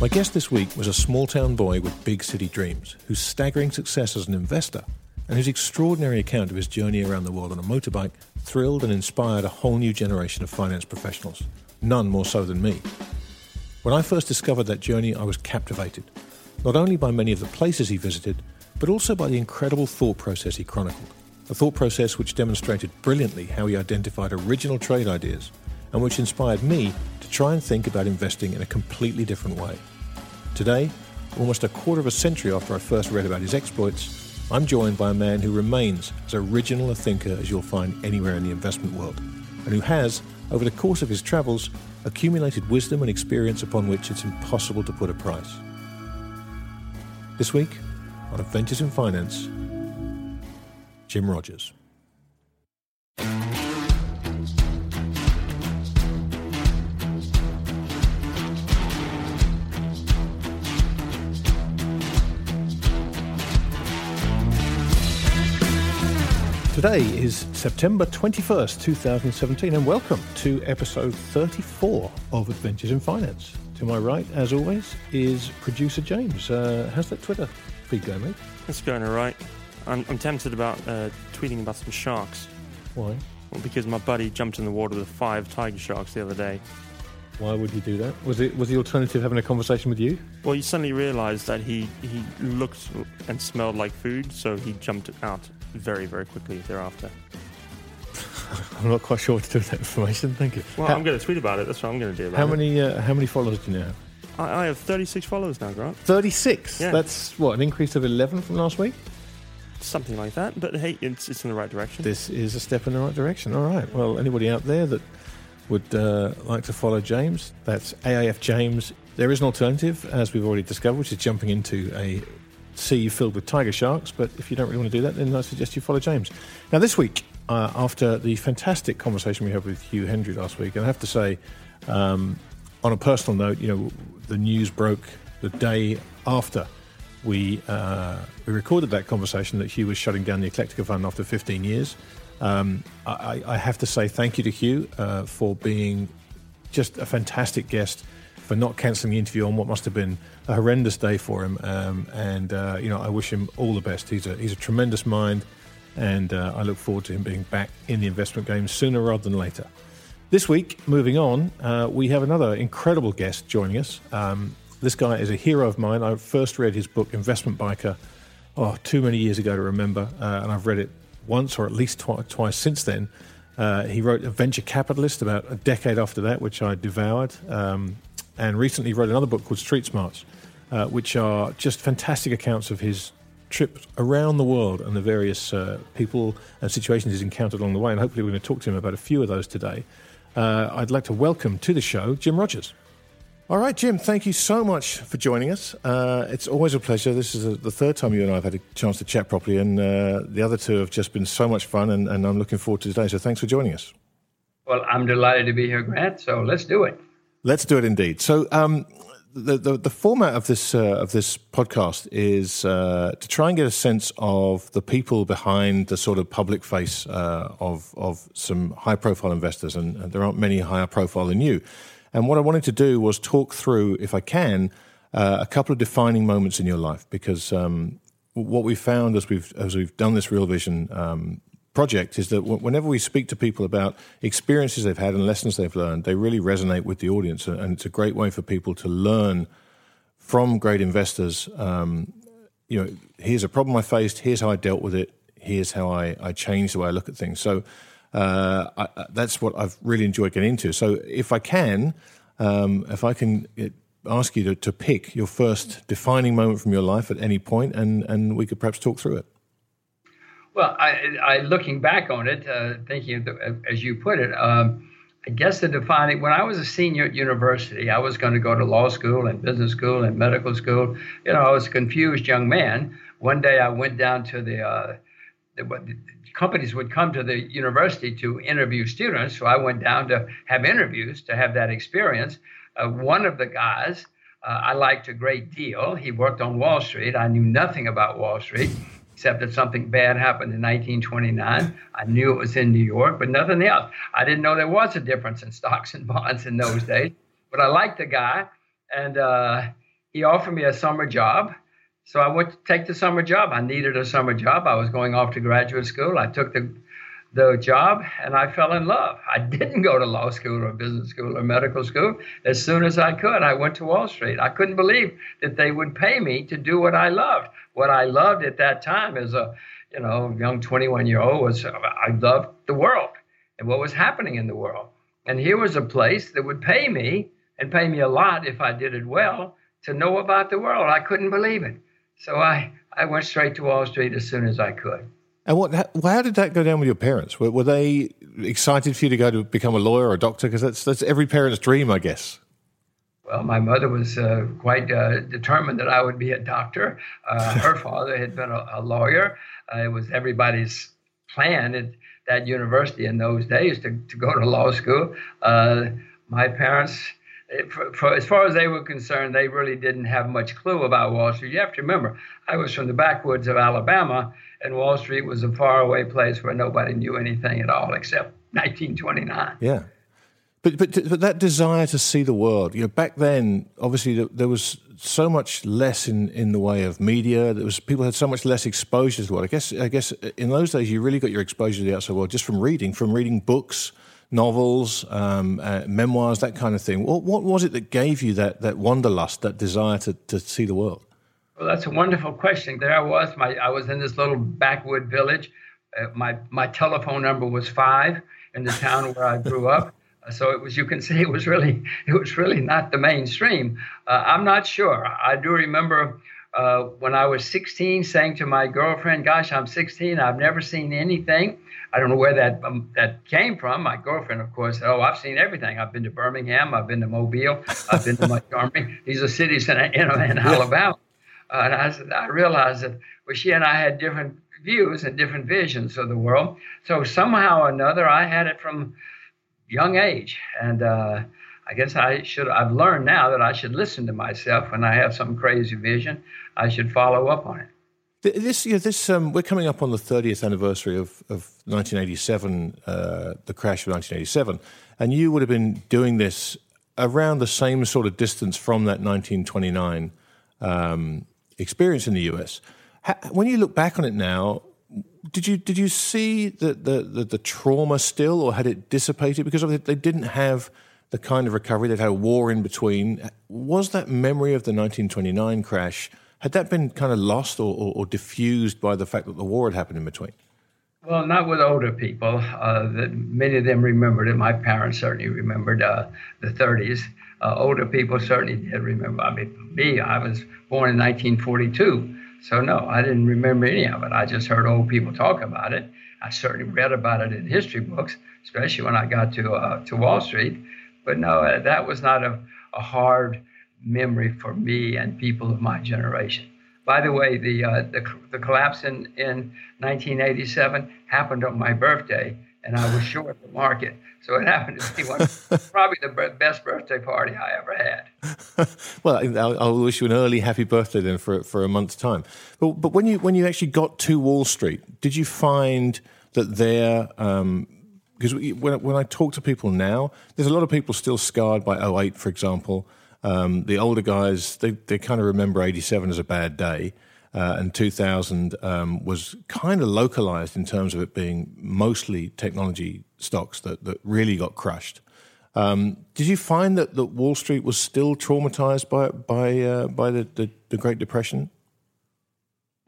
My guest this week was a small town boy with big city dreams, whose staggering success as an investor and whose extraordinary account of his journey around the world on a motorbike thrilled and inspired a whole new generation of finance professionals, none more so than me. When I first discovered that journey, I was captivated, not only by many of the places he visited, but also by the incredible thought process he chronicled. A thought process which demonstrated brilliantly how he identified original trade ideas and which inspired me to try and think about investing in a completely different way. Today, almost a quarter of a century after I first read about his exploits, I'm joined by a man who remains as original a thinker as you'll find anywhere in the investment world, and who has, over the course of his travels, accumulated wisdom and experience upon which it's impossible to put a price. This week, on Adventures in Finance, Jim Rogers. Today is September 21st, 2017, and welcome to episode 34 of Adventures in Finance. To my right, as always, is producer James. Uh, how's that Twitter feed going, mate? It's going all right. I'm, I'm tempted about uh, tweeting about some sharks. Why? Well, because my buddy jumped in the water with five tiger sharks the other day. Why would he do that? Was it was the alternative having a conversation with you? Well, you suddenly realised that he, he looked and smelled like food, so he jumped out very, very quickly thereafter. I'm not quite sure what to do with that information. Thank you. Well, how, I'm going to tweet about it. That's what I'm going to do about how it. many uh, how many followers do you now have? I, I have 36 followers now, Grant. 36. Yeah. That's what an increase of 11 from last week. Something like that. But hey, it's, it's in the right direction. This is a step in the right direction. All right. Well, anybody out there that would uh, like to follow James, that's AAF James. There is an alternative, as we've already discovered, which is jumping into a sea filled with tiger sharks. But if you don't really want to do that, then I suggest you follow James. Now, this week, uh, after the fantastic conversation we had with Hugh Hendry last week, and I have to say, um, on a personal note, you know, the news broke the day after we uh, we recorded that conversation that Hugh was shutting down the Eclectica Fund after 15 years. Um, I, I have to say thank you to Hugh uh, for being just a fantastic guest, for not cancelling the interview on what must have been a horrendous day for him. Um, and uh, you know, I wish him all the best. He's a he's a tremendous mind, and uh, I look forward to him being back in the investment game sooner rather than later. This week, moving on, uh, we have another incredible guest joining us. Um, this guy is a hero of mine. I first read his book, Investment Biker, oh, too many years ago to remember, uh, and I've read it once or at least twi- twice since then. Uh, he wrote Adventure Capitalist about a decade after that, which I devoured, um, and recently wrote another book called Street Smarts, uh, which are just fantastic accounts of his trips around the world and the various uh, people and situations he's encountered along the way. And hopefully, we're going to talk to him about a few of those today. Uh, I'd like to welcome to the show Jim Rogers. All right, Jim, thank you so much for joining us. Uh, it's always a pleasure. This is a, the third time you and I have had a chance to chat properly, and uh, the other two have just been so much fun, and, and I'm looking forward to today. So thanks for joining us. Well, I'm delighted to be here, Grant. So let's do it. Let's do it indeed. So, um, the, the, the format of this uh, of this podcast is uh, to try and get a sense of the people behind the sort of public face uh, of of some high profile investors, and, and there aren't many higher profile than you. And what I wanted to do was talk through, if I can, uh, a couple of defining moments in your life, because um, what we've found as we've as we've done this Real Vision um, project is that whenever we speak to people about experiences they've had and lessons they've learned, they really resonate with the audience, and it's a great way for people to learn from great investors. Um, you know, here's a problem I faced. Here's how I dealt with it. Here's how I, I changed the way I look at things. So uh, I, that's what I've really enjoyed getting into. So if I can, um, if I can ask you to, to pick your first defining moment from your life at any point, and, and we could perhaps talk through it. Well, I, I looking back on it, uh, thinking the, as you put it, um, I guess the defining when I was a senior at university, I was going to go to law school and business school and medical school. You know, I was a confused young man. One day, I went down to the, uh, the, the companies would come to the university to interview students, so I went down to have interviews to have that experience. Uh, one of the guys uh, I liked a great deal. He worked on Wall Street. I knew nothing about Wall Street except that something bad happened in 1929. I knew it was in New York, but nothing else. I didn't know there was a difference in stocks and bonds in those days, but I liked the guy, and uh, he offered me a summer job. So I went to take the summer job. I needed a summer job. I was going off to graduate school. I took the the job and I fell in love. I didn't go to law school or business school or medical school. As soon as I could, I went to Wall Street. I couldn't believe that they would pay me to do what I loved. What I loved at that time as a you know young 21 year old was I loved the world and what was happening in the world. And here was a place that would pay me and pay me a lot if I did it well to know about the world. I couldn't believe it. So I, I went straight to Wall Street as soon as I could. And what? How, how did that go down with your parents? Were, were, they excited for you to go to become a lawyer or a doctor? Because that's that's every parent's dream, I guess. Well, my mother was uh, quite uh, determined that I would be a doctor. Uh, her father had been a, a lawyer. Uh, it was everybody's plan at that university in those days to, to go to law school. Uh, my parents Uh, for, for, as far as they were concerned, they really didn't have much clue about Wall Street. You have to remember, I was from the backwoods of Alabama, and Wall Street was a faraway place where nobody knew anything at all except 1929. Yeah. But, but, but that desire to see the world, you know, back then, obviously, there was so much less in, in the way of media. There was people had so much less exposure to the world. I guess I guess uh, in those days, you really got your exposure to the outside world just from reading, from reading books, novels, um, uh, memoirs, that kind of thing. What, what, was it that gave you that, that wanderlust, that desire to, to see the world? Well, that's a wonderful question. There I was. My, I was in this little backwood village. Uh, my, my telephone number was five in the town where I grew up. Uh, so it was, you can see, it was really, it was really not the mainstream. Uh, I'm not sure. I do remember uh, when I was 16 saying to my girlfriend, "Gosh, I'm 16. I've never seen anything." I don't know where that um, that came from. My girlfriend, of course, said, "Oh, I've seen everything. I've been to Birmingham. I've been to Mobile. I've been to Montgomery. These are cities in, in, in Alabama." Uh, and I, said, I realized that well, she and I had different views and different visions of the world. So somehow or another, I had it from young age, and uh, I guess I should. I've learned now that I should listen to myself when I have some crazy vision. I should follow up on it. This, yeah, this um, we're coming up on the 30th anniversary of, of 1987, uh, the crash of 1987, and you would have been doing this around the same sort of distance from that 1929 um, experience in the US. when you look back on it now, did you did you see the, the, the, the trauma still, or had it dissipated? Because they didn't have the kind of recovery; they'd had a war in between. Was that memory of the 1929 crash? Had that been kind of lost or, or, or diffused by the fact that the war had happened in between? Well, not with older people. Uh, that many of them remembered it. My parents certainly remembered uh, the 30s. Uh, older people certainly did remember. I mean, me, I was born in 1942, so no, I didn't remember any of it. I just heard old people talk about it. I certainly read about it in history books, especially when I got to uh, to Wall Street. But no, uh, that was not a, a hard memory for me and people of my generation. By the way, the, uh, the, the, collapse in, in 1987 happened on my birthday, and I was short the market. So it happened to be one, probably the best birthday party I ever had. well, I'll, I'll, wish you an early happy birthday then for, for a month's time. But, but when, you, when you actually got to Wall Street, did you find that there, um, because when, when I talk to people now, there's a lot of people still scarred by 08, for example. Um, the older guys, they, they kind of remember 87 as a bad day. uh, and 2000 um, was kind of localized in terms of it being mostly technology stocks that, that really got crushed. Um, did you find that, that Wall Street was still traumatized by by uh, by the, the, the, Great Depression?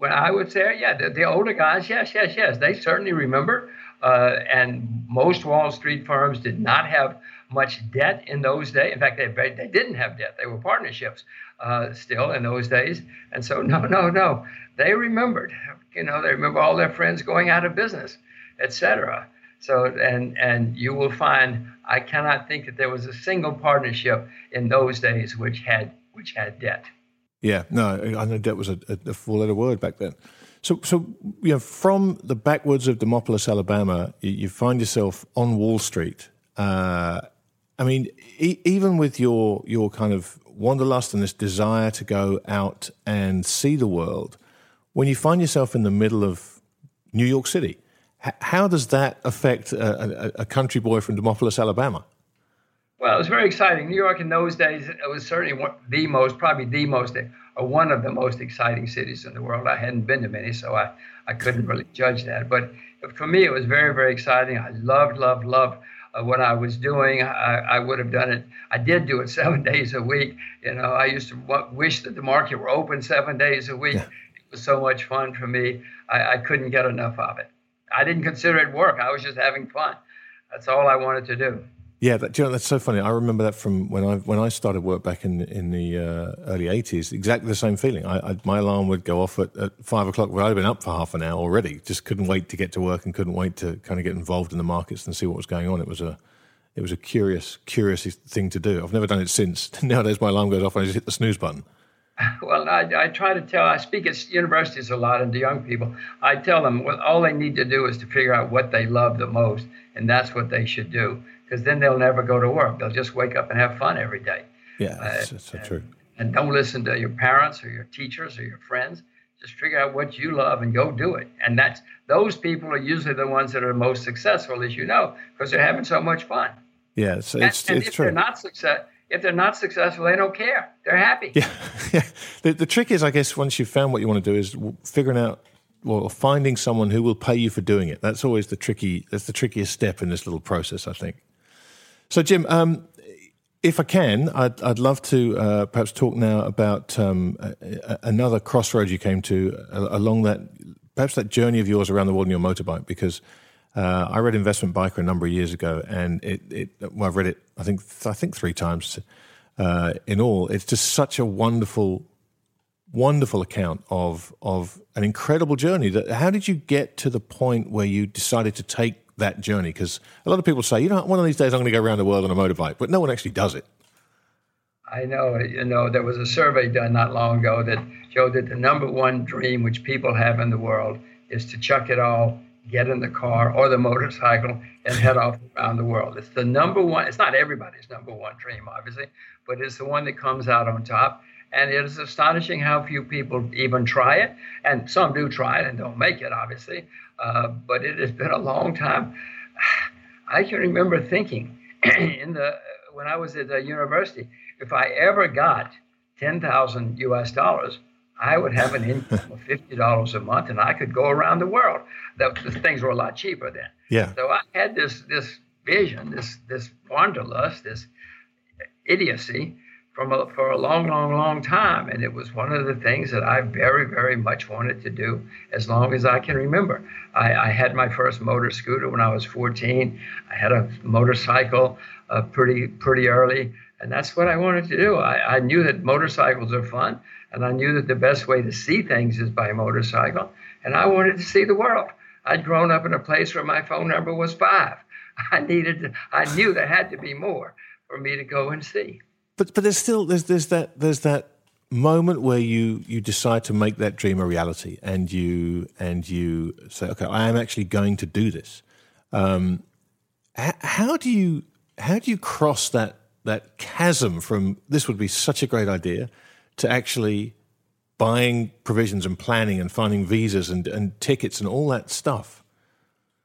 Well, I would say, yeah, the, the older guys, yes, yes, yes, they certainly remember. Uh, and most Wall Street firms did not have much debt in those days. In fact, they, they didn't have debt. They were partnerships uh, still in those days. And so, no, no, no. They remembered. You know, they remember all their friends going out of business, etc. So, and and you will find I cannot think that there was a single partnership in those days which had which had debt. Yeah, no, I know debt was a, a four-letter word back then. So, so you know, from the backwoods of Demopolis, Alabama, you, you find yourself on Wall Street. Uh, I mean, e- even with your your kind of wanderlust and this desire to go out and see the world, when you find yourself in the middle of New York City, h- how does that affect a, a, a, country boy from Demopolis, Alabama? Well, it was very exciting. New York in those days, it was certainly one, the most, probably the most, or one of the most exciting cities in the world. I hadn't been to many, so I, I couldn't really judge that. But for me, it was very, very exciting. I loved, loved, loved uh, what I was doing. I, I, would have done it. I did do it seven days a week. You know, I used to w- wish that the market were open seven days a week. Yeah. It was so much fun for me. I, I couldn't get enough of it. I didn't consider it work. I was just having fun. That's all I wanted to do. Yeah, that, you know, that's so funny. I remember that from when I when I started work back in in the uh, early '80s. Exactly the same feeling. I, I, my alarm would go off at, at five o'clock. Well, I'd been up for half an hour already. Just couldn't wait to get to work and couldn't wait to kind of get involved in the markets and see what was going on. It was a it was a curious curious thing to do. I've never done it since. Nowadays, my alarm goes off and I just hit the snooze button. Well, I, I try to tell. I speak at universities a lot and to young people. I tell them well, all they need to do is to figure out what they love the most, and that's what they should do because then they'll never go to work. They'll just wake up and have fun every day. Yeah, that's, uh, so true. And don't listen to your parents or your teachers or your friends. Just figure out what you love and go do it. And that's those people are usually the ones that are most successful, as you know, because they're having so much fun. Yeah, it's, it's, and, and if true. They're not success, if they're not successful, they don't care. They're happy. Yeah, yeah. The, the trick is, I guess, once you've found what you want to do, is figuring out well, finding someone who will pay you for doing it. That's always the tricky. That's the trickiest step in this little process, I think. So, Jim, um, if I can, I'd, I'd love to uh, perhaps talk now about um, another crossroad you came to uh, along that, perhaps that journey of yours around the world in your motorbike, because uh, I read Investment Biker a number of years ago, and it, it well, I've read it, I think, I think three times uh, in all. It's just such a wonderful, wonderful account of of an incredible journey. That how did you get to the point where you decided to take that journey? Because a lot of people say, you know, one of these days I'm going to go around the world on a motorbike, but no one actually does it. I know, you know, there was a survey done not long ago that showed that the number one dream which people have in the world is to chuck it all, get in the car or the motorcycle, and head off around the world. It's the number one, it's not everybody's number one dream, obviously, but it's the one that comes out on top. And it is astonishing how few people even try it. And some do try it and don't make it, obviously. Uh, but it has been a long time. I can remember thinking in the when I was at the university, if I ever got 10,000 US dollars, I would have an income of fifty dollars a month, and I could go around the world. The, things were a lot cheaper then. Yeah. So I had this this vision, this this wanderlust, this idiocy from a, for a long, long, long time. And it was one of the things that I very, very much wanted to do as long as I can remember. I, I had my first motor scooter when I was 14. I had a motorcycle uh, pretty, pretty early. And that's what I wanted to do. I, I knew that motorcycles are fun, and I knew that the best way to see things is by motorcycle. And I wanted to see the world. I'd grown up in a place where my phone number was five. I needed to, I knew there had to be more for me to go and see. But but there's still there's there's that there's that moment where you you decide to make that dream a reality and you and you say okay I am actually going to do this. Um, how do you how do you cross that that chasm from this would be such a great idea to actually buying provisions and planning and finding visas and, and tickets and all that stuff?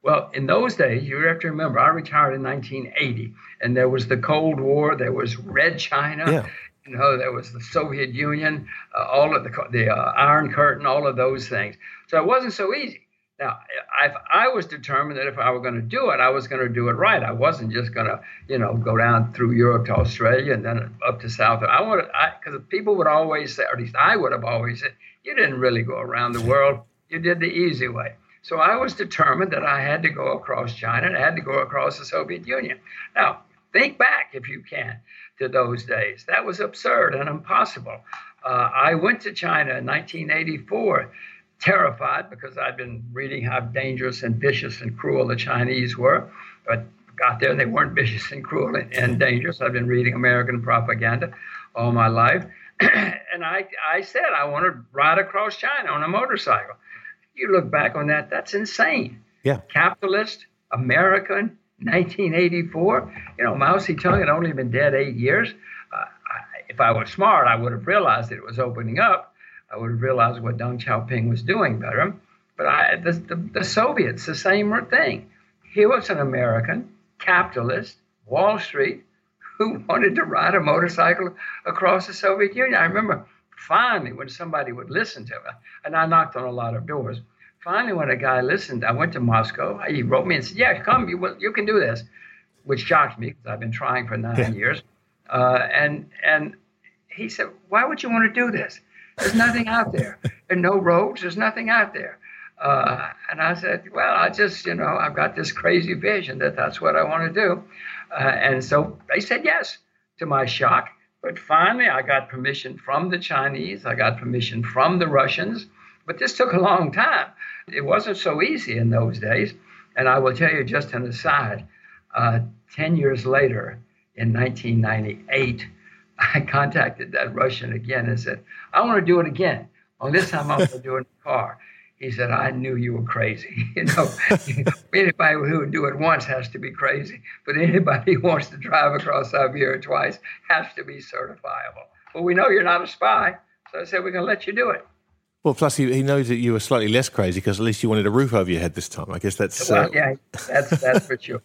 Well, in those days, you have to remember, I retired in 1980, and there was the Cold War, there was Red China. Yeah. You know, there was the Soviet Union, uh, all of the the uh, Iron Curtain, all of those things. So it wasn't so easy. Now, I, I was determined that if I were going to do it, I was going to do it right. I wasn't just going to, you know, go down through Europe to Australia and then up to South. I wanted, because people would always say, or at least I would have always said, you didn't really go around the world. You did the easy way. So I was determined that I had to go across China and I had to go across the Soviet Union. Now, think back, if you can, to those days. That was absurd and impossible. Uh, I went to China in 1984 terrified because I'd been reading how dangerous and vicious and cruel the Chinese were. But got there, they weren't vicious and cruel and, and dangerous. I've been reading American propaganda all my life. and I, I said, I want to ride across China on a motorcycle. You look back on that, that's insane. Yeah. Capitalist, American, 1984. You know, Mao Zedong had only been dead eight years. Uh, I, if I was smart, I would have realized that it was opening up I would have realized what Deng Xiaoping was doing better. But I, the, the, the Soviets, the same thing. He was an American capitalist, Wall Street, who wanted to ride a motorcycle across the Soviet Union. I remember finally when somebody would listen to me, and I knocked on a lot of doors. Finally, when a guy listened, I went to Moscow. He wrote me and said, "Yeah, come, you you can do this," which shocked me because I've been trying for nine years. Uh, and and he said, "Why would you want to do this?" There's nothing out there. There are no roads. There's nothing out there. Uh, and I said, well, I just, you know, I've got this crazy vision that that's what I want to do. Uh, and so they said yes to my shock. But finally, I got permission from the Chinese. I got permission from the Russians. But this took a long time. It wasn't so easy in those days. And I will tell you just an aside uh, 10 years later, in 1998, I contacted that Russian again and said, I want to do it again. Well, this time I'm going to do it in a car. He said, I knew you were crazy. You know, anybody who would do it once has to be crazy, but anybody who wants to drive across Siberia twice has to be certifiable. Well, we know you're not a spy, so I said, we're going to let you do it. Well, plus he, he knows that you were slightly less crazy because at least you wanted a roof over your head this time. I guess that's well, uh... yeah, that's that's for sure.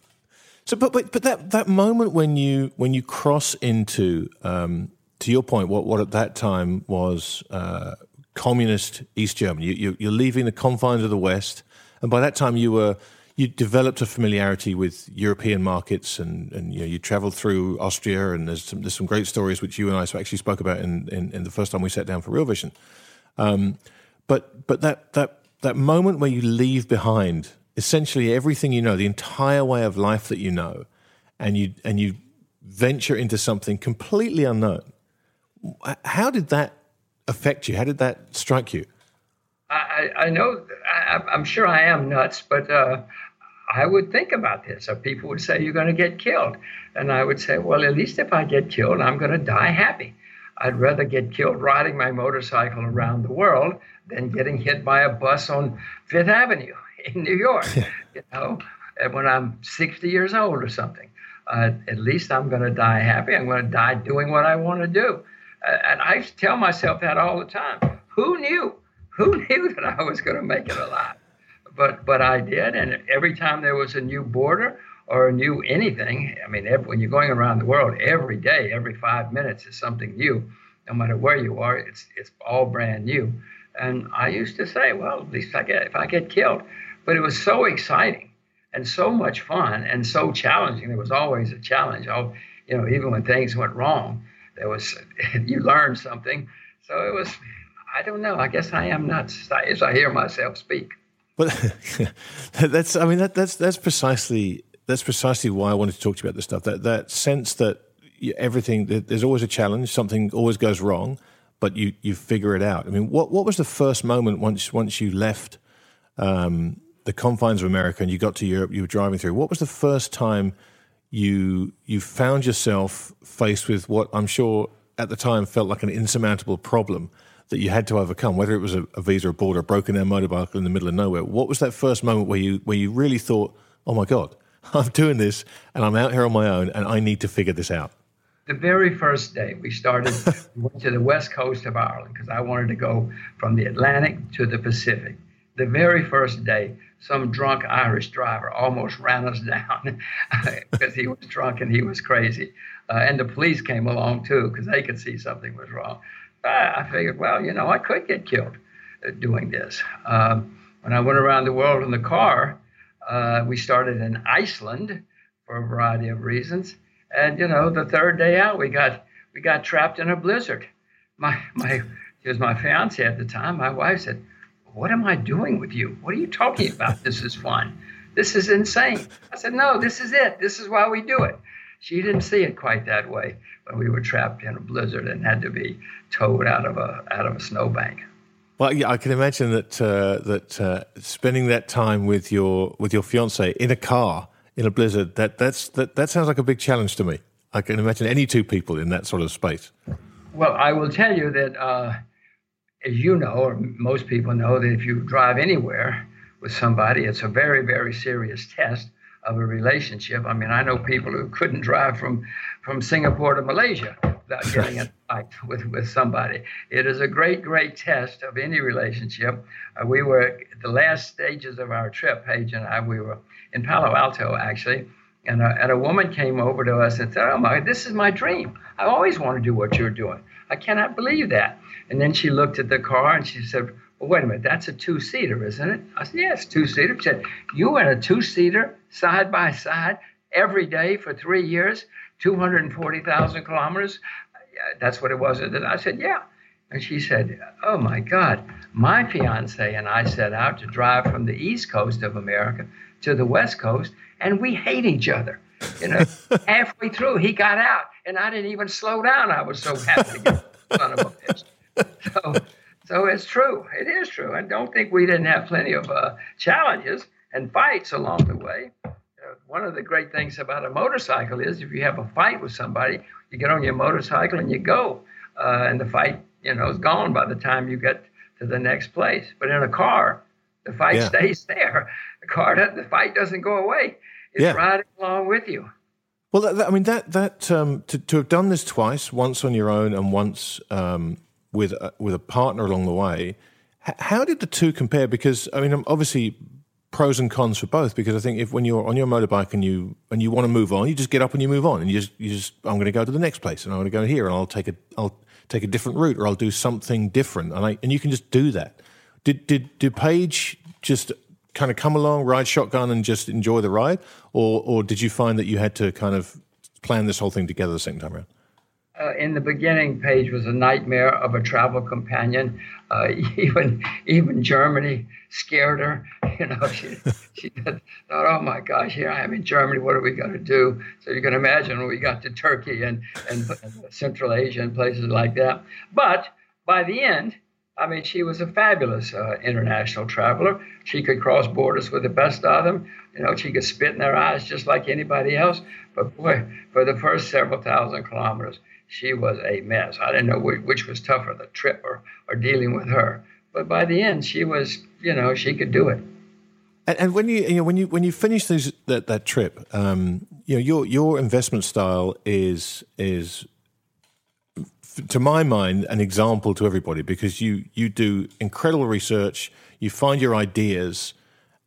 So, but but but that that moment when you when you cross into um, to your point, what what at that time was uh, communist East Germany, you, you're leaving the confines of the West, and by that time you were you developed a familiarity with European markets, and, and you know you travelled through Austria, and there's some, there's some great stories which you and I actually spoke about in, in, in the first time we sat down for Real Vision. Um, but but that that that moment where you leave behind essentially everything you know, the entire way of life that you know, and you and you venture into something completely unknown. How did that affect you? How did that strike you? I, I know, I, am sure I am nuts, but uh, I would think about this. people would say, You're going to get killed. And I would say, Well, at least if I get killed, I'm going to die happy. I'd rather get killed riding my motorcycle around the world than getting hit by a bus on Fifth Avenue in New York, you know, and when I'm 60 years old or something. Uh, at least I'm going to die happy. I'm going to die doing what I want to do. And I tell myself that all the time. Who knew? Who knew that I was going to make it alive? But but I did. And every time there was a new border or a new anything, I mean, every, when you're going around the world, every day, every five minutes is something new. No matter where you are, it's it's all brand new. And I used to say, well, at least I get if I get killed, but it was so exciting and so much fun and so challenging. There was always a challenge. Oh, you know, even when things went wrong, there was you learned something. So it was. I don't know. I guess I am nuts as I hear myself speak. But that's. I mean, that, that's that's precisely that's precisely why I wanted to talk to you about this stuff. That that sense that everything there's always a challenge. Something always goes wrong, but you you figure it out. I mean, what what was the first moment once once you left? Um, the confines of America and you got to Europe, you were driving through. What was the first time you you found yourself faced with what I'm sure at the time felt like an insurmountable problem that you had to overcome, whether it was a, a visa, a border, a broken down motorbike in the middle of nowhere? What was that first moment where you where you really thought, "Oh my God, I'm doing this, and I'm out here on my own, and I need to figure this out"? the very first day we started we went to the west coast of ireland because i wanted to go from the atlantic to the pacific The very first day, some drunk Irish driver almost ran us down because he was drunk and he was crazy. Uh, and the police came along too because they could see something was wrong. I figured, well, you know, I could get killed uh, doing this. Um, when I went around the world in the car, uh, we started in Iceland for a variety of reasons. And you know, the third day out, we got we got trapped in a blizzard. My my, she was my fiance at the time. My wife said, "What am I doing with you? What are you talking about? This is fun. This is insane." I said, "No, this is it. This is why we do it." She didn't see it quite that way when we were trapped in a blizzard and had to be towed out of a out of a snowbank. Well, yeah, I can imagine that uh, that uh, spending that time with your with your fiance in a car in a blizzard that that's that that sounds like a big challenge to me. I can imagine any two people in that sort of space. Well, I will tell you that, uh, as you know, or most people know, that if you drive anywhere with somebody, it's a very very serious test of a relationship. I mean, I know people who couldn't drive from from Singapore to Malaysia without getting in a fight with, with somebody. It is a great, great test of any relationship. Uh, we were at the last stages of our trip, Paige and I, we were in Palo Alto actually, and a, and a woman came over to us and said, "Oh my, this is my dream. I always want to do what you're doing. I cannot believe that." And then she looked at the car and she said, well, wait a minute, that's a two seater, isn't it? I said, yeah, two seater. She said, you in a two seater side by side every day for three years, 240,000 kilometers? That's what it was. And I said, yeah. And she said, oh my God, my fiance and I set out to drive from the east coast of America to the west coast, and we hate each other. You know, halfway through, he got out, and I didn't even slow down. I was so happy to get son of a bitch. So, so it's true. It is true. I don't think we didn't have plenty of uh, challenges and fights along the way. Uh, one of the great things about a motorcycle is if you have a fight with somebody, you get on your motorcycle and you go, uh, and the fight, you know, is gone by the time you get to the next place. But in a car, the fight yeah. stays there. The car, the fight doesn't go away. It's yeah. riding along with you. Well, that, that, I mean that that um, to to have done this twice, once on your own and once um, with a, with a partner along the way. H- how did the two compare? Because I mean, obviously pros and cons for both. Because I think if when you're on your motorbike and you and you want to move on, you just get up and you move on, and you just you just I'm going to go to the next place, and I'm going to go here, and I'll take a I'll take a different route, or I'll do something different, and I and you can just do that. Did did did Paige just kind of come along, ride shotgun, and just enjoy the ride, or or did you find that you had to kind of plan this whole thing together the second time around? Uh, in the beginning, Paige was a nightmare of a travel companion. Uh, even even Germany scared her. You know, she she thought, "Oh my gosh, here I am in Germany. What are we going to do?" So you can imagine when we got to Turkey and, and Central Asia and places like that. But by the end, I mean, she was a fabulous uh, international traveler. She could cross borders with the best of them. You know, she could spit in their eyes just like anybody else. But boy, for the first several thousand kilometers, she was a mess. I didn't know which was tougher, the trip or, or dealing with her. But by the end, she was, you know, she could do it. And, and when you, you know, when you when you finish those, that that trip, um, you know, your your investment style is is, to my mind, an example to everybody because you you do incredible research, you find your ideas,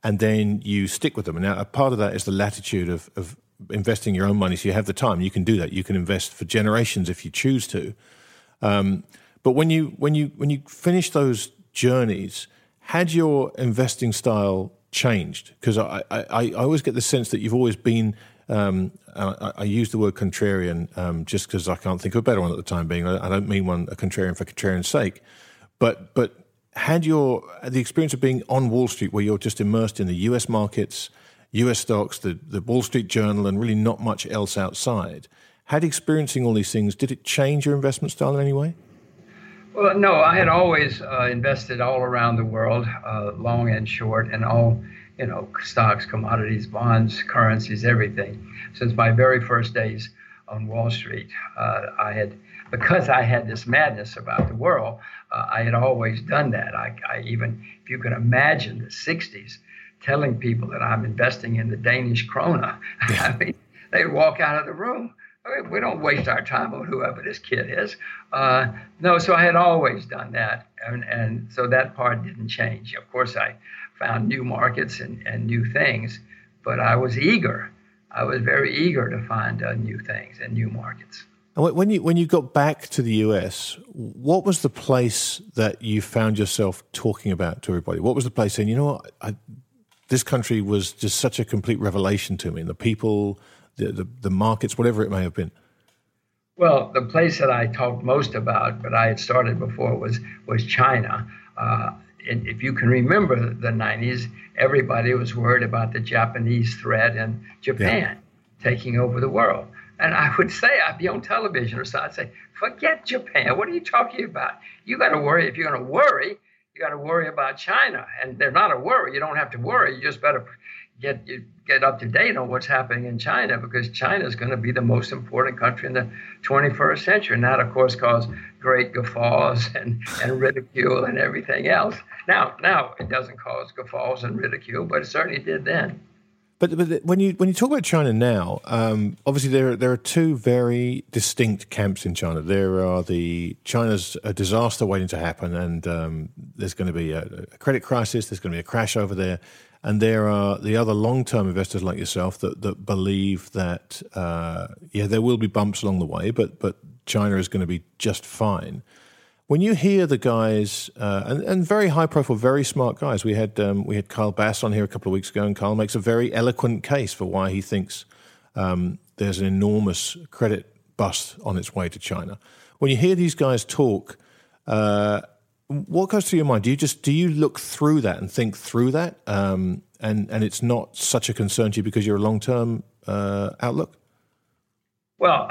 and then you stick with them. And now, a part of that is the latitude of, of investing your own money, so you have the time. You can do that. You can invest for generations if you choose to. Um, but when you when you when you finish those journeys, had your investing style changed? Because I, I, I always get the sense that you've always been. Um, I, I, use the word contrarian um, just because I can't think of a better one at the time being. I, I don't mean one a contrarian for contrarian's sake, but but had your the experience of being on Wall Street where you're just immersed in the U.S. markets, US stocks, the, the Wall Street Journal, and really not much else outside. Had experiencing all these things, did it change your investment style in any way? Well, no, I had always uh, invested all around the world, uh, long and short, and all, you know, stocks, commodities, bonds, currencies, everything. Since my very first days on Wall Street, uh, I had, because I had this madness about the world, uh, I had always done that. I, I even, if you can imagine the 60s, telling people that I'm investing in the Danish krona. I mean, they'd walk out of the room. we don't waste our time on whoever this kid is. Uh, no, so I had always done that, and, and so that part didn't change. Of course, I found new markets and, and new things, but I was eager. I was very eager to find uh, new things and new markets. When you when you got back to the US, what was the place that you found yourself talking about to everybody? What was the place saying, you know what, I, this country was just such a complete revelation to me, and the people, the, the, the markets, whatever it may have been? Well, the place that I talked most about, but I had started before, was was China. Uh, and if you can remember the 90s, everybody was worried about the Japanese threat and Japan yeah. taking over the world. And I would say, I'd be on television or so, I'd say, forget Japan. What are you talking about? You got to worry. If you're going to worry, you got to worry about China. And they're not a worry. You don't have to worry. You just better get get up to date on what's happening in China because China is going to be the most important country in the 21st century. And that, of course, caused great guffaws and, and ridicule and everything else. Now, now it doesn't cause guffaws and ridicule, but it certainly did then. But, but when you when you talk about China now, um, obviously there there are two very distinct camps in China. There are the China's a disaster waiting to happen, and um, there's going to be a, a, credit crisis. There's going to be a crash over there, and there are the other long term investors like yourself that that believe that uh, yeah there will be bumps along the way, but but China is going to be just fine. When you hear the guys, uh, and, and, very high profile, very smart guys, we had um, we had Kyle Bass on here a couple of weeks ago, and Kyle makes a very eloquent case for why he thinks um, there's an enormous credit bust on its way to China. When you hear these guys talk, uh, what goes through your mind? Do you just do you look through that and think through that, um, and and it's not such a concern to you because you're a long term uh, outlook? Well,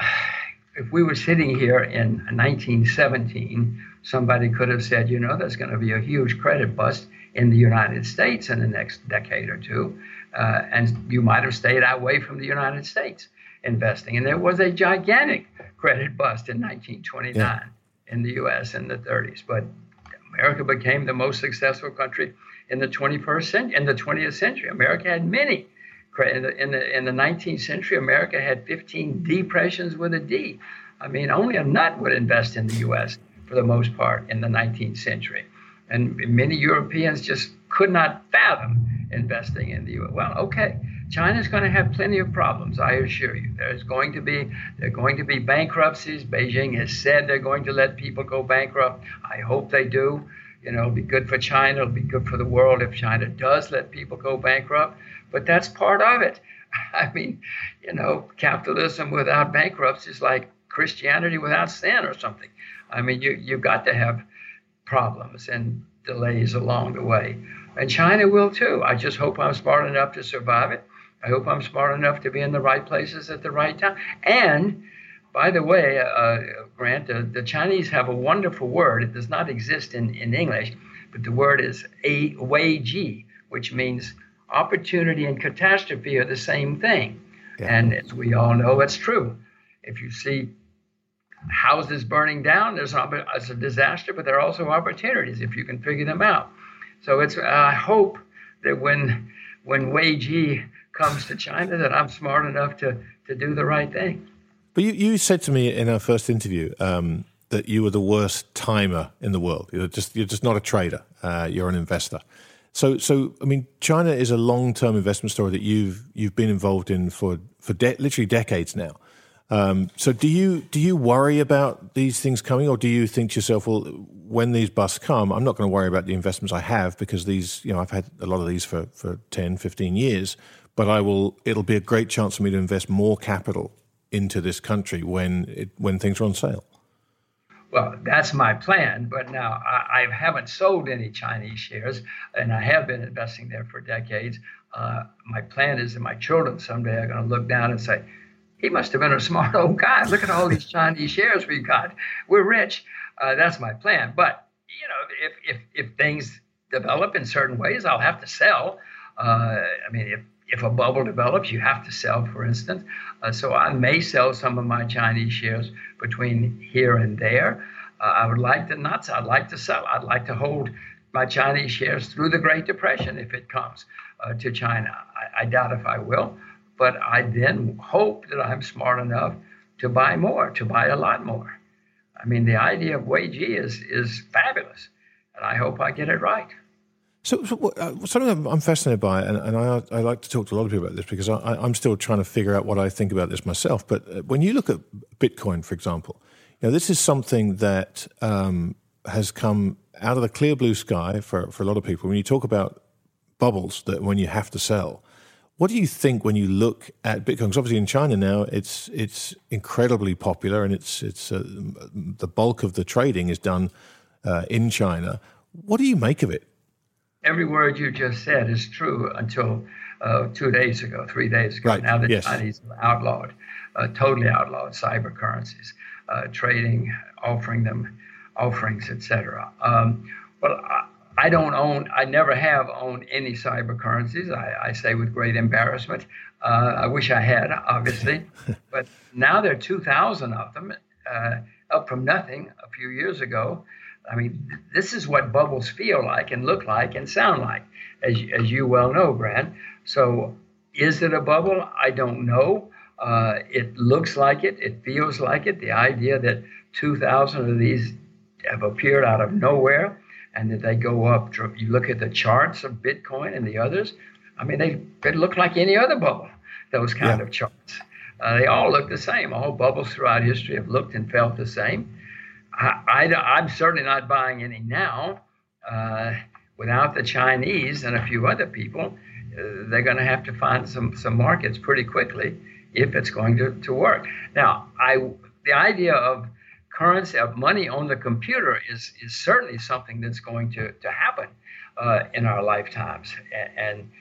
if we were sitting here in 1917 somebody could have said, you know, there's going to be a huge credit bust in the United States in the next decade or two. Uh, and you might have stayed away from the United States investing. And there was a gigantic credit bust in 1929 yeah. in the US in the 30s. But America became the most successful country in the 21st century, in the 20th century. America had many. In the, in the, in the 19th century, America had 15 depressions with a D. I mean, only a nut would invest in the U.S for the most part in the 19th century. And many Europeans just could not fathom investing in the U.S. Well, okay, China's going to have plenty of problems, I assure you. There's going to be there going to be bankruptcies. Beijing has said they're going to let people go bankrupt. I hope they do. You know, it'll be good for China. It'll be good for the world if China does let people go bankrupt. But that's part of it. I mean, you know, capitalism without bankruptcy is like Christianity without sin or something. I mean, you, you've got to have problems and delays along the way. And China will too. I just hope I'm smart enough to survive it. I hope I'm smart enough to be in the right places at the right time. And by the way, uh, Grant, uh, the Chinese have a wonderful word. It does not exist in, in English, but the word is a wei ji, which means opportunity and catastrophe are the same thing. Yeah. And as we all know, it's true. If you see houses burning down. There's it's a disaster, but there are also opportunities if you can figure them out. So it's I hope that when when Wei Ji comes to China, that I'm smart enough to to do the right thing. But you, you said to me in our first interview um, that you were the worst timer in the world. You're just you're just not a trader. Uh, you're an investor. So so I mean, China is a long term investment story that you've you've been involved in for for de- literally decades now. Um, so do you do you worry about these things coming, or do you think to yourself, well, when these busts come, I'm not going to worry about the investments I have because these, you know, I've had a lot of these for, for 10, 15 years, but I will, it'll be a great chance for me to invest more capital into this country when it, when things are on sale. Well, that's my plan. But now I, I, haven't sold any Chinese shares, and I have been investing there for decades. Uh, my plan is that my children someday are going to look down and say, he must have been a smart old guy. Look at all these Chinese shares we've got. We're rich. Uh, that's my plan. But you know, if if if things develop in certain ways, I'll have to sell. Uh, I mean, if if a bubble develops, you have to sell, for instance. Uh, so I may sell some of my Chinese shares between here and there. Uh, I would like to not. I'd like to sell. I'd like to hold my Chinese shares through the Great Depression if it comes uh, to China. I, I doubt if I will. But I then hope that I'm smart enough to buy more, to buy a lot more. I mean, the idea of wage is is fabulous, and I hope I get it right. So, so uh, something I'm fascinated by, and, and I, I, like to talk to a lot of people about this because I, am still trying to figure out what I think about this myself. But uh, when you look at Bitcoin, for example, you know, this is something that um, has come out of the clear blue sky for, for a lot of people. When you talk about bubbles that when you have to sell, what do you think when you look at Bitcoin? Because obviously in China now it's it's incredibly popular, and it's it's uh, the bulk of the trading is done uh, in China. What do you make of it? Every word you just said is true until uh, two days ago, three days ago. Right. Now the yes. Chinese outlawed, uh, totally outlawed cyber currencies, uh, trading, offering them offerings, etc. Um, well, I, I, don't own, I never have owned any cyber currencies. I, I say with great embarrassment. Uh, I wish I had, obviously, but now there are 2,000 of them, uh, up from nothing a few years ago. I mean, th- this is what bubbles feel like and look like and sound like, as, as you well know, Brad. So, is it a bubble? I don't know. Uh, it looks like it. It feels like it. The idea that 2,000 of these have appeared out of nowhere and that they go up. You look at the charts of Bitcoin and the others. I mean, they, they look like any other bubble, those kind yeah. of charts. Uh, they all look the same. All bubbles throughout history have looked and felt the same. I, am certainly not buying any now. Uh, without the Chinese and a few other people, uh, they're going to have to find some, some markets pretty quickly if it's going to, to work. Now, I the idea of currency of money on the computer is is certainly something that's going to to happen uh, in our lifetimes. And, and,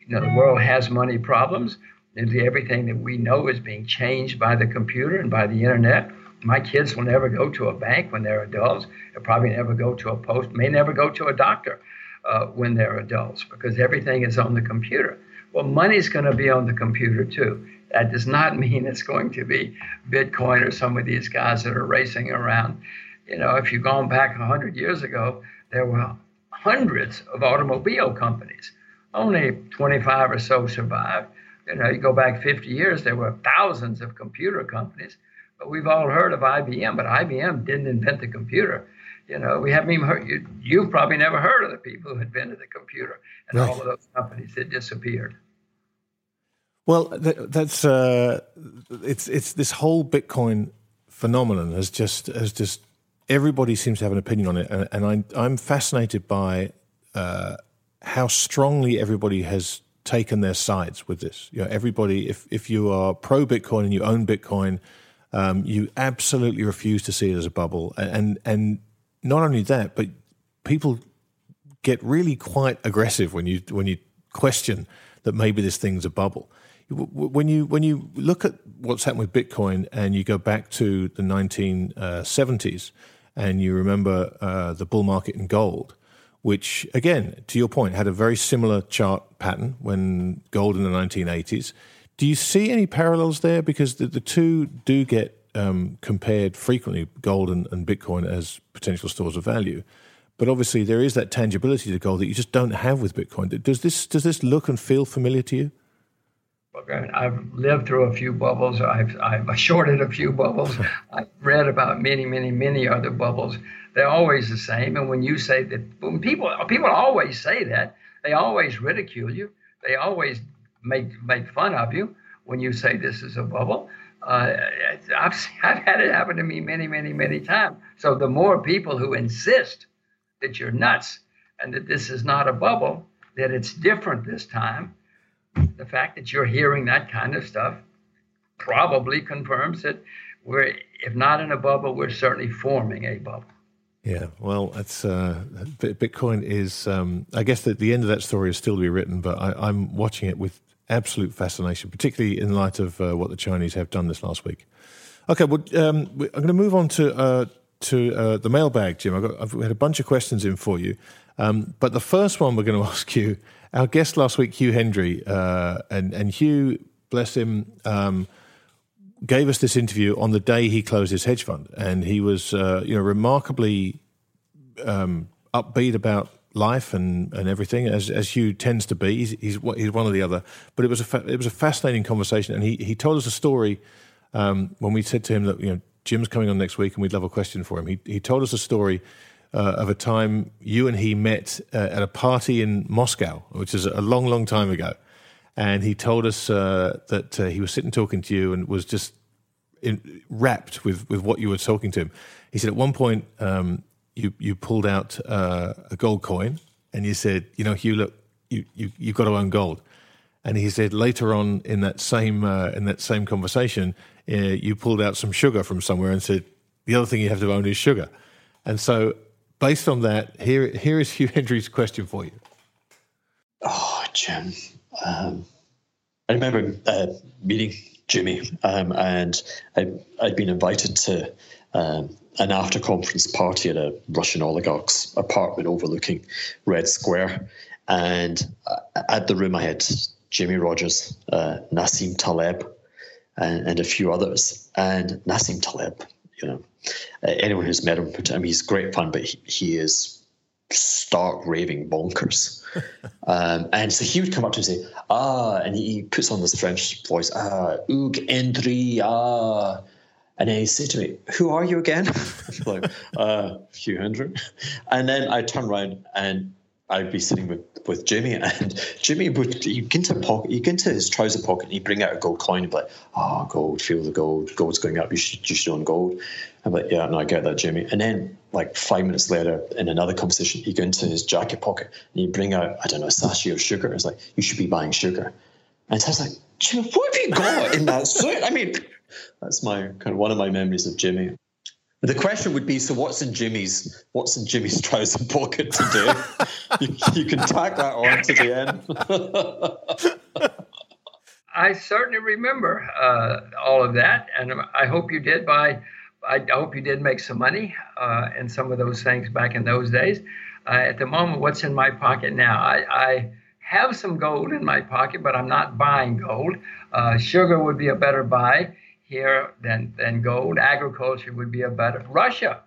you know, the world has money problems. Everything that we know is being changed by the computer and by the internet. My kids will never go to a bank when they're adults. They'll probably never go to a post, may never go to a doctor uh, when they're adults because everything is on the computer. Well, money's going to be on the computer too. That does not mean it's going to be Bitcoin or some of these guys that are racing around. You know, if you've gone back 100 years ago, there were hundreds of automobile companies. Only 25 or so survived. You know, you go back 50 years, there were thousands of computer companies. But we've all heard of IBM, but IBM didn't invent the computer. You know, we haven't even heard, you, you've probably never heard of the people who invented the computer and right. all of those companies that disappeared. Well, that's uh, it's it's this whole Bitcoin phenomenon has just has just everybody seems to have an opinion on it, and, and I, I'm fascinated by uh, how strongly everybody has taken their sides with this. You know, everybody, if if you are pro Bitcoin and you own Bitcoin, um, you absolutely refuse to see it as a bubble, and and not only that, but people get really quite aggressive when you when you question that maybe this thing's a bubble when you when you look at what's happened with Bitcoin and you go back to the 1970s and you remember uh, the bull market in gold, which again, to your point, had a very similar chart pattern when gold in the 1980s. Do you see any parallels there? Because the, the two do get um, compared frequently, gold and, and Bitcoin as potential stores of value. But obviously, there is that tangibility to gold that you just don't have with Bitcoin. Does this does this look and feel familiar to you? I've lived through a few bubbles. I've, I've shorted a few bubbles. I've read about many, many, many other bubbles. They're always the same. And when you say that, when people people always say that, they always ridicule you. They always make make fun of you when you say this is a bubble. Uh, I've I've had it happen to me many, many, many times. So the more people who insist that you're nuts and that this is not a bubble, that it's different this time the fact that you're hearing that kind of stuff probably confirms that we're, if not in a bubble, we're certainly forming a bubble. Yeah, well, that's uh, Bitcoin is. Um, I guess that the end of that story is still to be written, but I, am watching it with absolute fascination, particularly in light of uh, what the Chinese have done this last week. Okay, well, um, I'm going to move on to uh, to uh, the mailbag, Jim. I've, got, I've had a bunch of questions in for you, um, but the first one we're going to ask you our guest last week, Hugh Hendry, uh, and and Hugh, bless him, um, gave us this interview on the day he closed his hedge fund, and he was uh, you know remarkably um, upbeat about life and, and everything, as as Hugh tends to be. He's, he's he's one or the other, but it was a fa- it was a fascinating conversation, and he he told us a story um, when we said to him that you know Jim's coming on next week and we'd love a question for him, he he told us a story. Uh, of a time you and he met uh, at a party in Moscow, which is a long, long time ago. And he told us uh, that uh, he was sitting talking to you and was just in, wrapped with, with what you were talking to him. He said at one point um, you you pulled out uh, a gold coin and you said, you know, Hugh, look, you, you you've got to own gold. And he said later on in that same uh, in that same conversation, you pulled out some sugar from somewhere and said the other thing you have to own is sugar. And so, based on that, here here is Hugh Hendry's question for you. Oh, Jim, um, I remember uh, meeting Jimmy, um, and I, had been invited to um, an after conference party at a Russian oligarch's apartment overlooking Red Square. And uh, at the room, I had Jimmy Rogers, uh, Nassim Taleb, and, and, a few others. And Nassim Taleb, you know, anyone who's met him, I mean, he's great fun, but he, he is stark raving bonkers. um, and so he would come up to me and say, ah, and he puts on this French voice, ah, Oug Endry, ah. And then he said to me, Who are you again? like, uh, Hugh Hendry. And then I turn around and I'd be sitting with, with Jimmy, and Jimmy would you get into pocket, you get into his trouser pocket, and he'd bring out a gold coin and be like, "Oh, gold, feel the gold, gold's going up. You should you should own gold." I'm like, "Yeah, no, I get that, Jimmy." And then like five minutes later, in another conversation, he'd go into his jacket pocket and he'd bring out I don't know a sachet of sugar. It's like, "You should be buying sugar." And I was like, Jimmy, what have you got in that suit? I mean, that's my kind of one of my memories of Jimmy. The question would be: So, what's in Jimmy's what's in Jimmy's trouser pocket today? you, you can tack that on to the end. I certainly remember uh, all of that, and I hope you did buy. I hope you did make some money uh, in some of those things back in those days. Uh, at the moment, what's in my pocket now? I, I, have some gold in my pocket, but I'm not buying gold. Uh, sugar would be a better buy here than, than gold. Agriculture would be a better. Russia,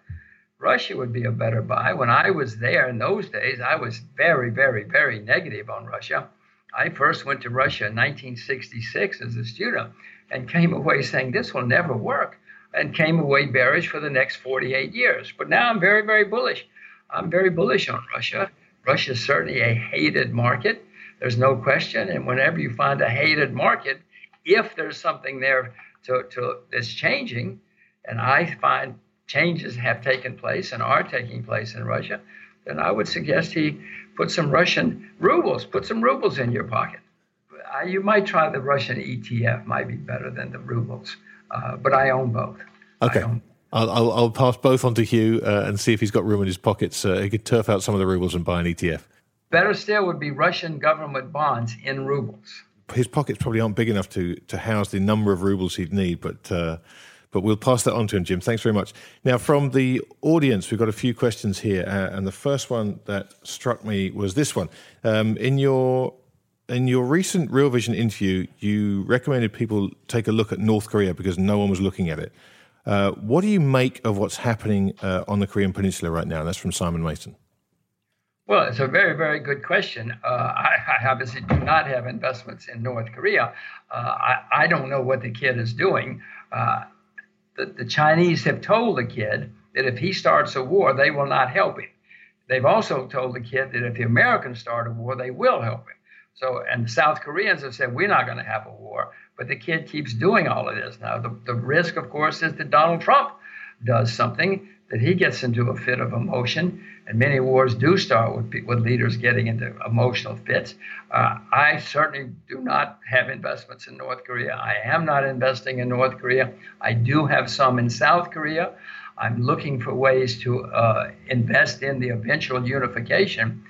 Russia would be a better buy. When I was there in those days, I was very, very, very negative on Russia. I first went to Russia in 1966 as a student and came away saying this will never work and came away bearish for the next 48 years. But now I'm very, very bullish. I'm very bullish on Russia. Russia is certainly a hated market. There's no question. And whenever you find a hated market, if there's something there to, to that's changing, and I find changes have taken place and are taking place in Russia, then I would suggest he put some Russian rubles, put some rubles in your pocket. You might try the Russian ETF, might be better than the rubles, uh, but I own both. Okay. Own I'll, I'll, I'll, pass both on to Hugh uh, and see if he's got room in his pockets. Uh, he could turf out some of the rubles and buy an ETF. Better still would be Russian government bonds in rubles his pockets probably aren't big enough to to house the number of rubles he'd need, but. Uh, but we'll pass that on to him, Jim. Thanks very much. Now, from the audience, we've got a few questions here, uh, and the first one that struck me was this one. Um, in your in your recent Real Vision interview, you recommended people take a look at North Korea because no one was looking at it. Uh, what do you make of what's happening uh, on the Korean Peninsula right now? And that's from Simon Mason. Well, it's a very, very good question. Uh, I, I, obviously do not have investments in North Korea. Uh, I, I, don't know what the kid is doing. Uh, the, the Chinese have told the kid that if he starts a war, they will not help him. They've also told the kid that if the Americans start a war, they will help him. So, and the South Koreans have said, we're not going to have a war. But the kid keeps doing all of this. Now, the, the risk, of course, is that Donald Trump does something that he gets into a fit of emotion, and many wars do start with, with leaders getting into emotional fits. Uh, I certainly do not have investments in North Korea. I am not investing in North Korea. I do have some in South Korea. I'm looking for ways to uh, invest in the eventual unification.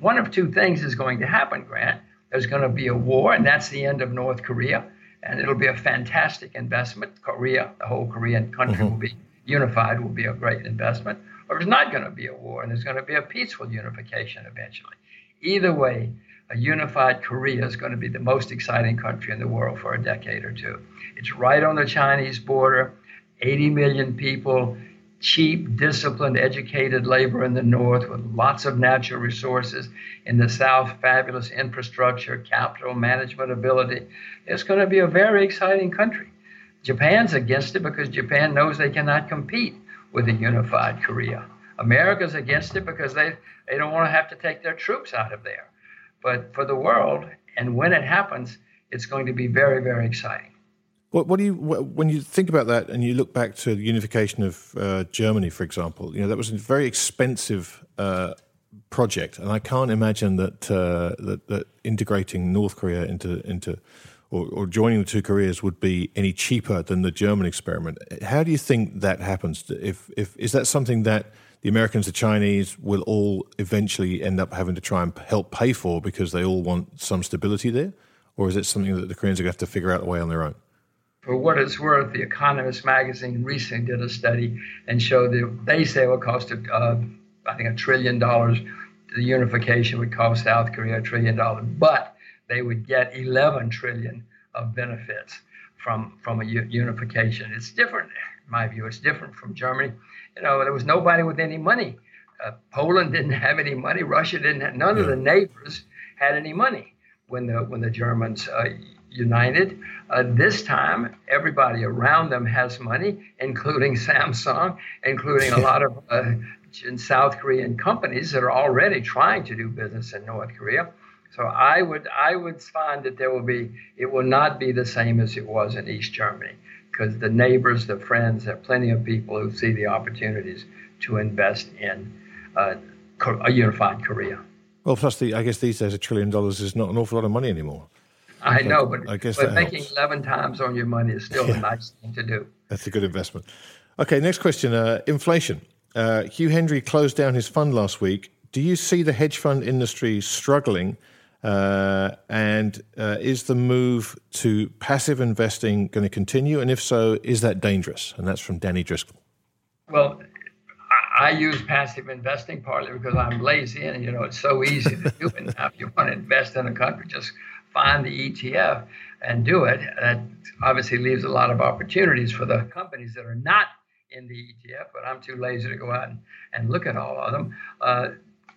One of two things is going to happen, Grant. There's going to be a war, and that's the end of North Korea, and it'll be a fantastic investment. Korea, the whole Korean country, mm-hmm. will be unified will be a great investment, or there's not going to be a war and there's going to be a peaceful unification eventually. Either way, a unified Korea is going to be the most exciting country in the world for a decade or two. It's right on the Chinese border, 80 million people, cheap, disciplined, educated labor in the north with lots of natural resources. In the south, fabulous infrastructure, capital management ability. It's going to be a very exciting country. Japan's against it because Japan knows they cannot compete with a unified Korea. America's against it because they, they don't want to have to take their troops out of there. But for the world, and when it happens, it's going to be very, very exciting. What, what do you when you think about that and you look back to the unification of uh, Germany, for example? You know that was a very expensive uh, project, and I can't imagine that, uh, that, that integrating North Korea into into or, or, joining the two Koreas would be any cheaper than the German experiment. How do you think that happens? If if is that something that the Americans, the Chinese will all eventually end up having to try and help pay for because they all want some stability there, or is it something that the Koreans are going to have to figure out a way on their own? For what it's worth, The Economist magazine recently did a study and showed that they say it will cost, uh, I think, a trillion dollars. The unification would cost South Korea a trillion dollars, but they would get 11 trillion of benefits from from a unification. It's different, in my view. It's different from Germany. You know, there was nobody with any money. Uh, Poland didn't have any money. Russia didn't. Have, none of the neighbors had any money when the when the Germans uh, united. Uh, this time, everybody around them has money, including Samsung, including a lot of uh, South Korean companies that are already trying to do business in North Korea. So I would I would find that there will be it will not be the same as it was in East Germany because the neighbors, the friends, there are plenty of people who see the opportunities to invest in uh, a unified Korea. Well, plus the I guess these days a trillion dollars is not an awful lot of money anymore. I know, but I guess but making helps. eleven times on your money is still yeah. a nice thing to do. That's a good investment. Okay, next question: uh, inflation. Uh, Hugh Hendry closed down his fund last week. Do you see the hedge fund industry struggling? Uh, and uh, is the move to passive investing going to continue? And if so, is that dangerous? And that's from Danny Driscoll. Well, I use passive investing partly because I'm lazy and you know it's so easy to do it. Now, if you want to invest in a country, just find the ETF and do it. That obviously leaves a lot of opportunities for the companies that are not in the ETF, but I'm too lazy to go out and, and look at all of them. Uh,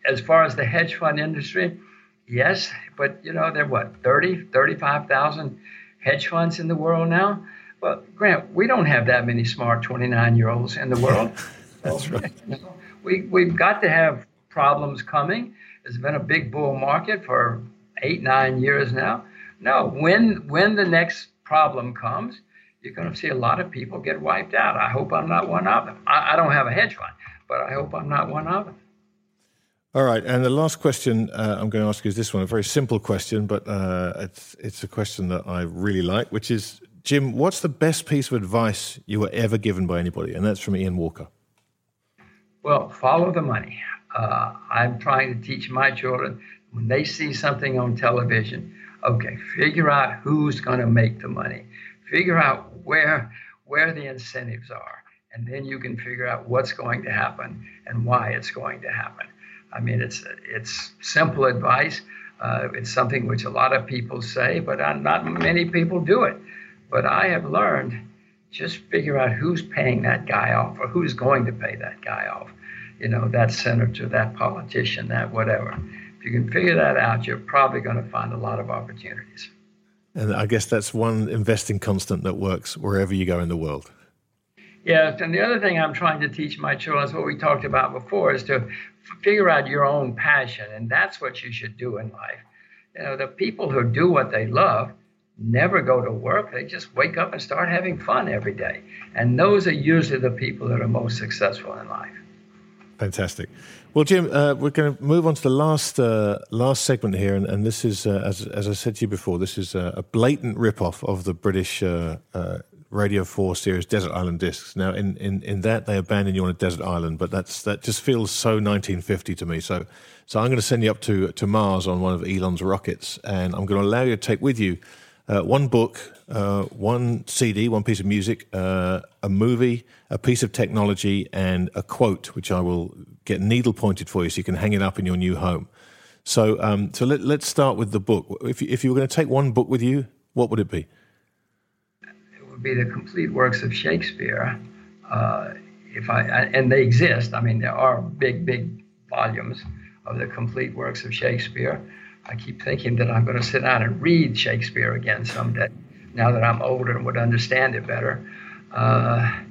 as far as the hedge fund industry, yes, but you know, there are what, 30, 35,000 hedge funds in the world now? Well, Grant, we don't have that many smart 29 year olds in the world. That's right. We, we've got to have problems coming. There's been a big bull market for eight, nine years now. No, when when the next problem comes, you're going to see a lot of people get wiped out. I hope I'm not one of them. I, I don't have a hedge fund, but I hope I'm not one of them. All right, and the last question uh, I'm going to ask you is this one, a very simple question, but uh, it's it's a question that I really like, which is, Jim, what's the best piece of advice you were ever given by anybody? And that's from Ian Walker. Well, follow the money. Uh, I'm trying to teach my children when they see something on television, okay, figure out who's going to make the money, figure out where where the incentives are, and then you can figure out what's going to happen and why it's going to happen. I mean, it's it's simple advice. Uh, it's something which a lot of people say, but not many people do it. But I have learned just figure out who's paying that guy off or who's going to pay that guy off. You know, that senator, that politician, that whatever If you can figure that out, you're probably going to find a lot of opportunities. And I guess that's one investing constant that works wherever you go in the world. Yes, and the other thing I'm trying to teach my children is what we talked about before is to figure out your own passion, and that's what you should do in life. You know, the people who do what they love never go to work; they just wake up and start having fun every day, and those are usually the people that are most successful in life. Fantastic. Well, Jim, uh, we're going to move on to the last uh, last segment here, and, and this is, uh, as, as I said to you before, this is a, a blatant rip-off of the British uh, uh, Radio 4 series Desert Island Discs. Now, in, in, in that, they abandon you on a desert island, but that's that just feels so 1950 to me. So, so I'm going to send you up to, to Mars on one of Elon's rockets, and I'm going to allow you to take with you uh, one book, uh, one CD, one piece of music, uh, a movie, a piece of technology, and a quote, which I will get needle pointed for you so you can hang it up in your new home. So, um, so let, us start with the book. If you, if you were going to take one book with you, what would it be? Would be the complete works of Shakespeare. Uh, if I and they exist. I mean, there are big, big volumes of the complete works of Shakespeare. I keep thinking that I'm going to sit down and read Shakespeare again someday. now that I'm older and would understand it better. Uh,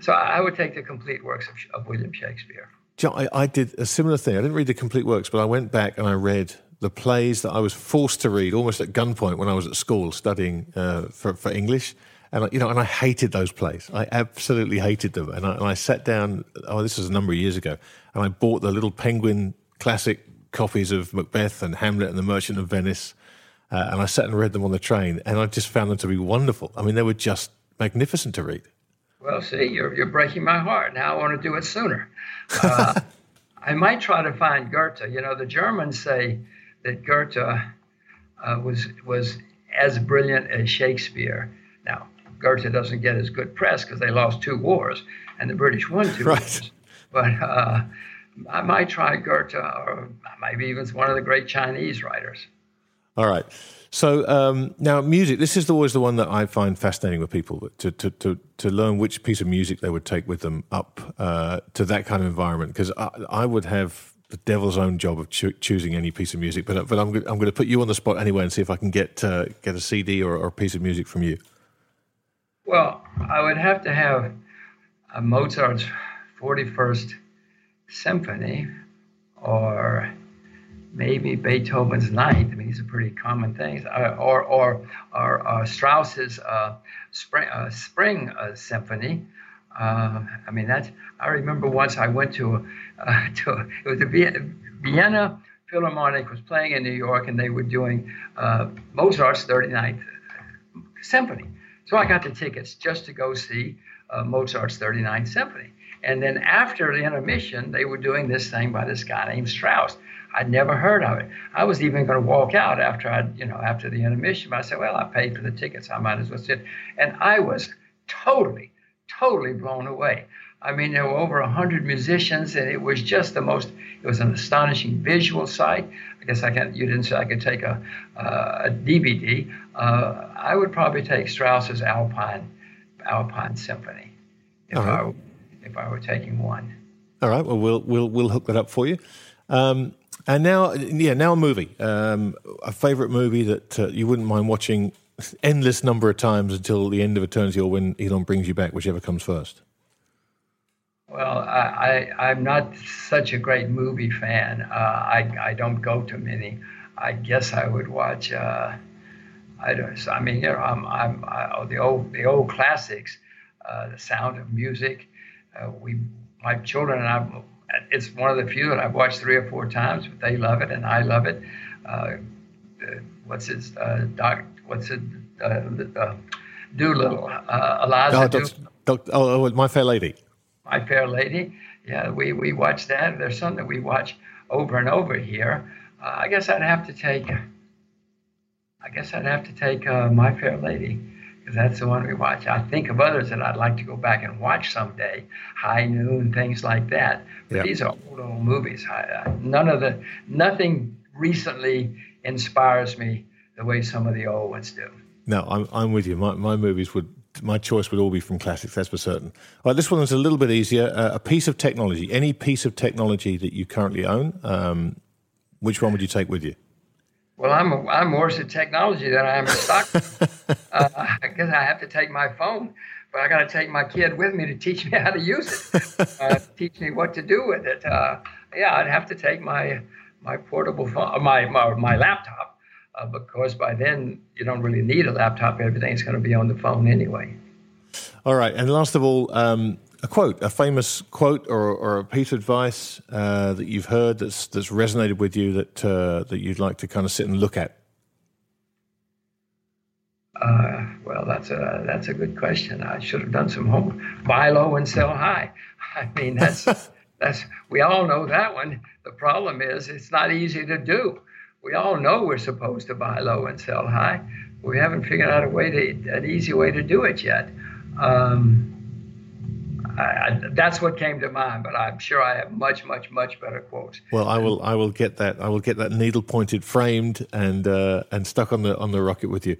so I would take the complete works of, of William Shakespeare. John, I, I, did a similar thing. I didn't read the complete works, but I went back and I read the plays that I was forced to read almost at gunpoint when I was at school studying uh, for, for English. And you know, and I hated those plays. I absolutely hated them. And I, and I sat down. Oh, this was a number of years ago, and I bought the little Penguin classic copies of Macbeth and Hamlet and The Merchant of Venice, uh, and I sat and read them on the train, and I just found them to be wonderful. I mean, they were just magnificent to read. Well, see, you're, you're breaking my heart. Now I want to do it sooner. Uh, I might try to find Goethe. You know, the Germans say that Goethe uh, was was as brilliant as Shakespeare. Goethe doesn't get as good press because they lost two wars and the British won two right. wars. But uh, I might try Goethe or maybe even one of the great Chinese writers. All right. So um, now, music. This is always the one that I find fascinating with people to to to, to learn which piece of music they would take with them up uh, to that kind of environment. Because I, I, would have the devil's own job of cho- choosing any piece of music, but but I'm I'm going to put you on the spot anyway and see if I can get uh, get a CD or, or, a piece of music from you. Well, I would have to have Mozart's 41st Symphony or maybe Beethoven's Ninth. I mean, these are pretty common things. Uh, or or or uh, Strauss's uh, Spring uh, Spring uh, Symphony. Uh, I mean, that's. I remember once I went to to it was the Vienna Philharmonic was playing in New York, and they were doing Mozart's 39th Symphony. So I got the tickets just to go see Mozart's 39th Symphony. And then after the intermission, they were doing this thing by this guy named Strauss. I'd never heard of it. I was even going to walk out after I, you know, after the intermission. But I said, well, I paid for the tickets. I might as well sit. And I was totally, totally blown away. I mean, there were over 100 musicians, and it was just the most, it was an astonishing visual sight. I guess I can't—you didn't say I could take a, uh, a DVD. Uh, I would probably take Strauss's Alpine, Alpine Symphony if, uh-huh. I, if I were taking one. All right. Well, we'll we'll we'll hook that up for you. Um, and now, yeah, now a movie, um, a favorite movie that uh, you wouldn't mind watching endless number of times until the end of eternity, or when Elon brings you back, whichever comes first. Well, I, I am not such a great movie fan. Uh, I I don't go to many. I guess I would watch. Uh, I don't. I mean, you know, I'm I'm I, oh, the old the old classics, uh, The Sound of Music. Uh, we my children and I it's one of the few that I've watched three or four times, but they love it and I love it. Uh, what's his uh, doc? What's it? Uh, uh Dolittle. Uh, Eliza. Oh, Doc, Doc, oh, oh, My Fair Lady. My Fair Lady. Yeah, we we watch that. There's some that we watch over and over here. Uh, I guess I'd have to take. I guess I'd have to take uh, My Fair Lady because that's the one we watch. I think of others that I'd like to go back and watch someday, High Noon, things like that. But yep. these are old, old movies. I, none of the, nothing recently inspires me the way some of the old ones do. No, I'm, I'm with you. My, my movies would, my choice would all be from classics, that's for certain. All right, this one is a little bit easier. Uh, a piece of technology, any piece of technology that you currently own, um, which one would you take with you? Well, I'm I'm worse at technology than I am at stock. uh, I guess I have to take my phone, but I got to take my kid with me to teach me how to use it, uh, teach me what to do with it. Uh, yeah, I'd have to take my my portable phone, my my, my laptop, uh, because by then you don't really need a laptop. Everything's going to be on the phone anyway. All right, and last of all, um, a quote, a famous quote or, or a piece of advice uh, that you've heard that's that's resonated with you that uh, that you'd like to kind of sit and look at? Uh, well, that's a that's a good question. I should have done some homework. Buy low and sell high. I mean, that's that's we all know that one. The problem is it's not easy to do. We all know we're supposed to buy low and sell high. We haven't figured out a way to an easy way to do it yet. Um, I, that's what came to mind, but I'm sure I have much, much, much better quotes. Well, I will, I will get that. I will get that needle pointed, framed, and uh, and stuck on the on the rocket with you.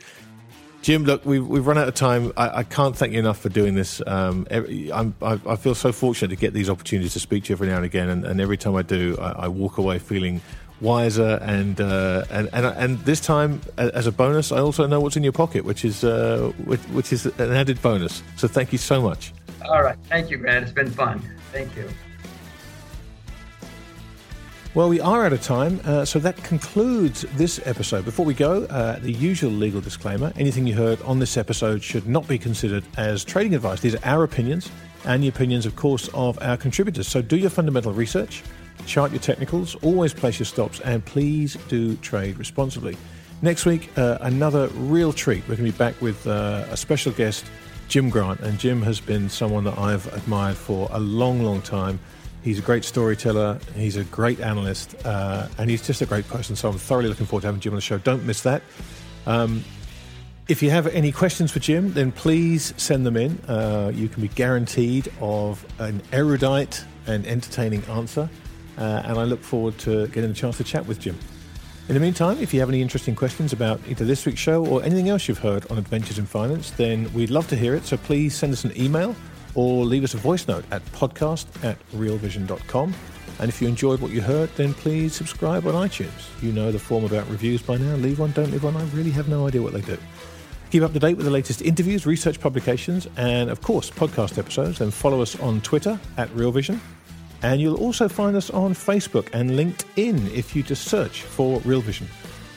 Jim, look, we've, we've run out of time. I, I can't thank you enough for doing this. Um, every, I, I feel so fortunate to get these opportunities to speak to you every now and again, and, and every time I do, I, I walk away feeling wiser, and uh, and, and and this time, as a bonus, I also know what's in your pocket, which is uh, which, which is an added bonus. So thank you so much. All right, thank you, Grant. It's been fun. Thank you. Well, we are out of time, uh, so that concludes this episode. Before we go, uh, the usual legal disclaimer anything you heard on this episode should not be considered as trading advice. These are our opinions and the opinions, of course, of our contributors. So do your fundamental research, chart your technicals, always place your stops, and please do trade responsibly. Next week, uh, another real treat. We're going to be back with uh, a special guest, Jim Grant. And Jim has been someone that I've admired for a long, long time. He's a great storyteller, he's a great analyst, uh, and he's just a great person. So I'm thoroughly looking forward to having Jim on the show. Don't miss that. Um, if you have any questions for Jim, then please send them in. Uh, you can be guaranteed of an erudite and entertaining answer. Uh, and I look forward to getting a chance to chat with Jim. In the meantime, if you have any interesting questions about either this week's show or anything else you've heard on Adventures in Finance, then we'd love to hear it. So please send us an email or leave us a voice note at podcast at realvision.com. And if you enjoyed what you heard, then please subscribe on iTunes. You know the form about reviews by now. Leave one, don't leave one. I really have no idea what they do. Keep up to date with the latest interviews, research publications, and of course, podcast episodes. Then follow us on Twitter at Real Vision. And you'll also find us on Facebook and LinkedIn if you just search for Real Vision.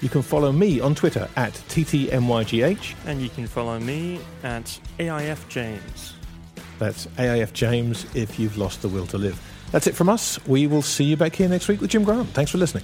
You can follow me on Twitter at TTMYGH. And you can follow me at AIF James. That's AIF James if you've lost the will to live. That's it from us. We will see you back here next week with Jim Grant. Thanks for listening.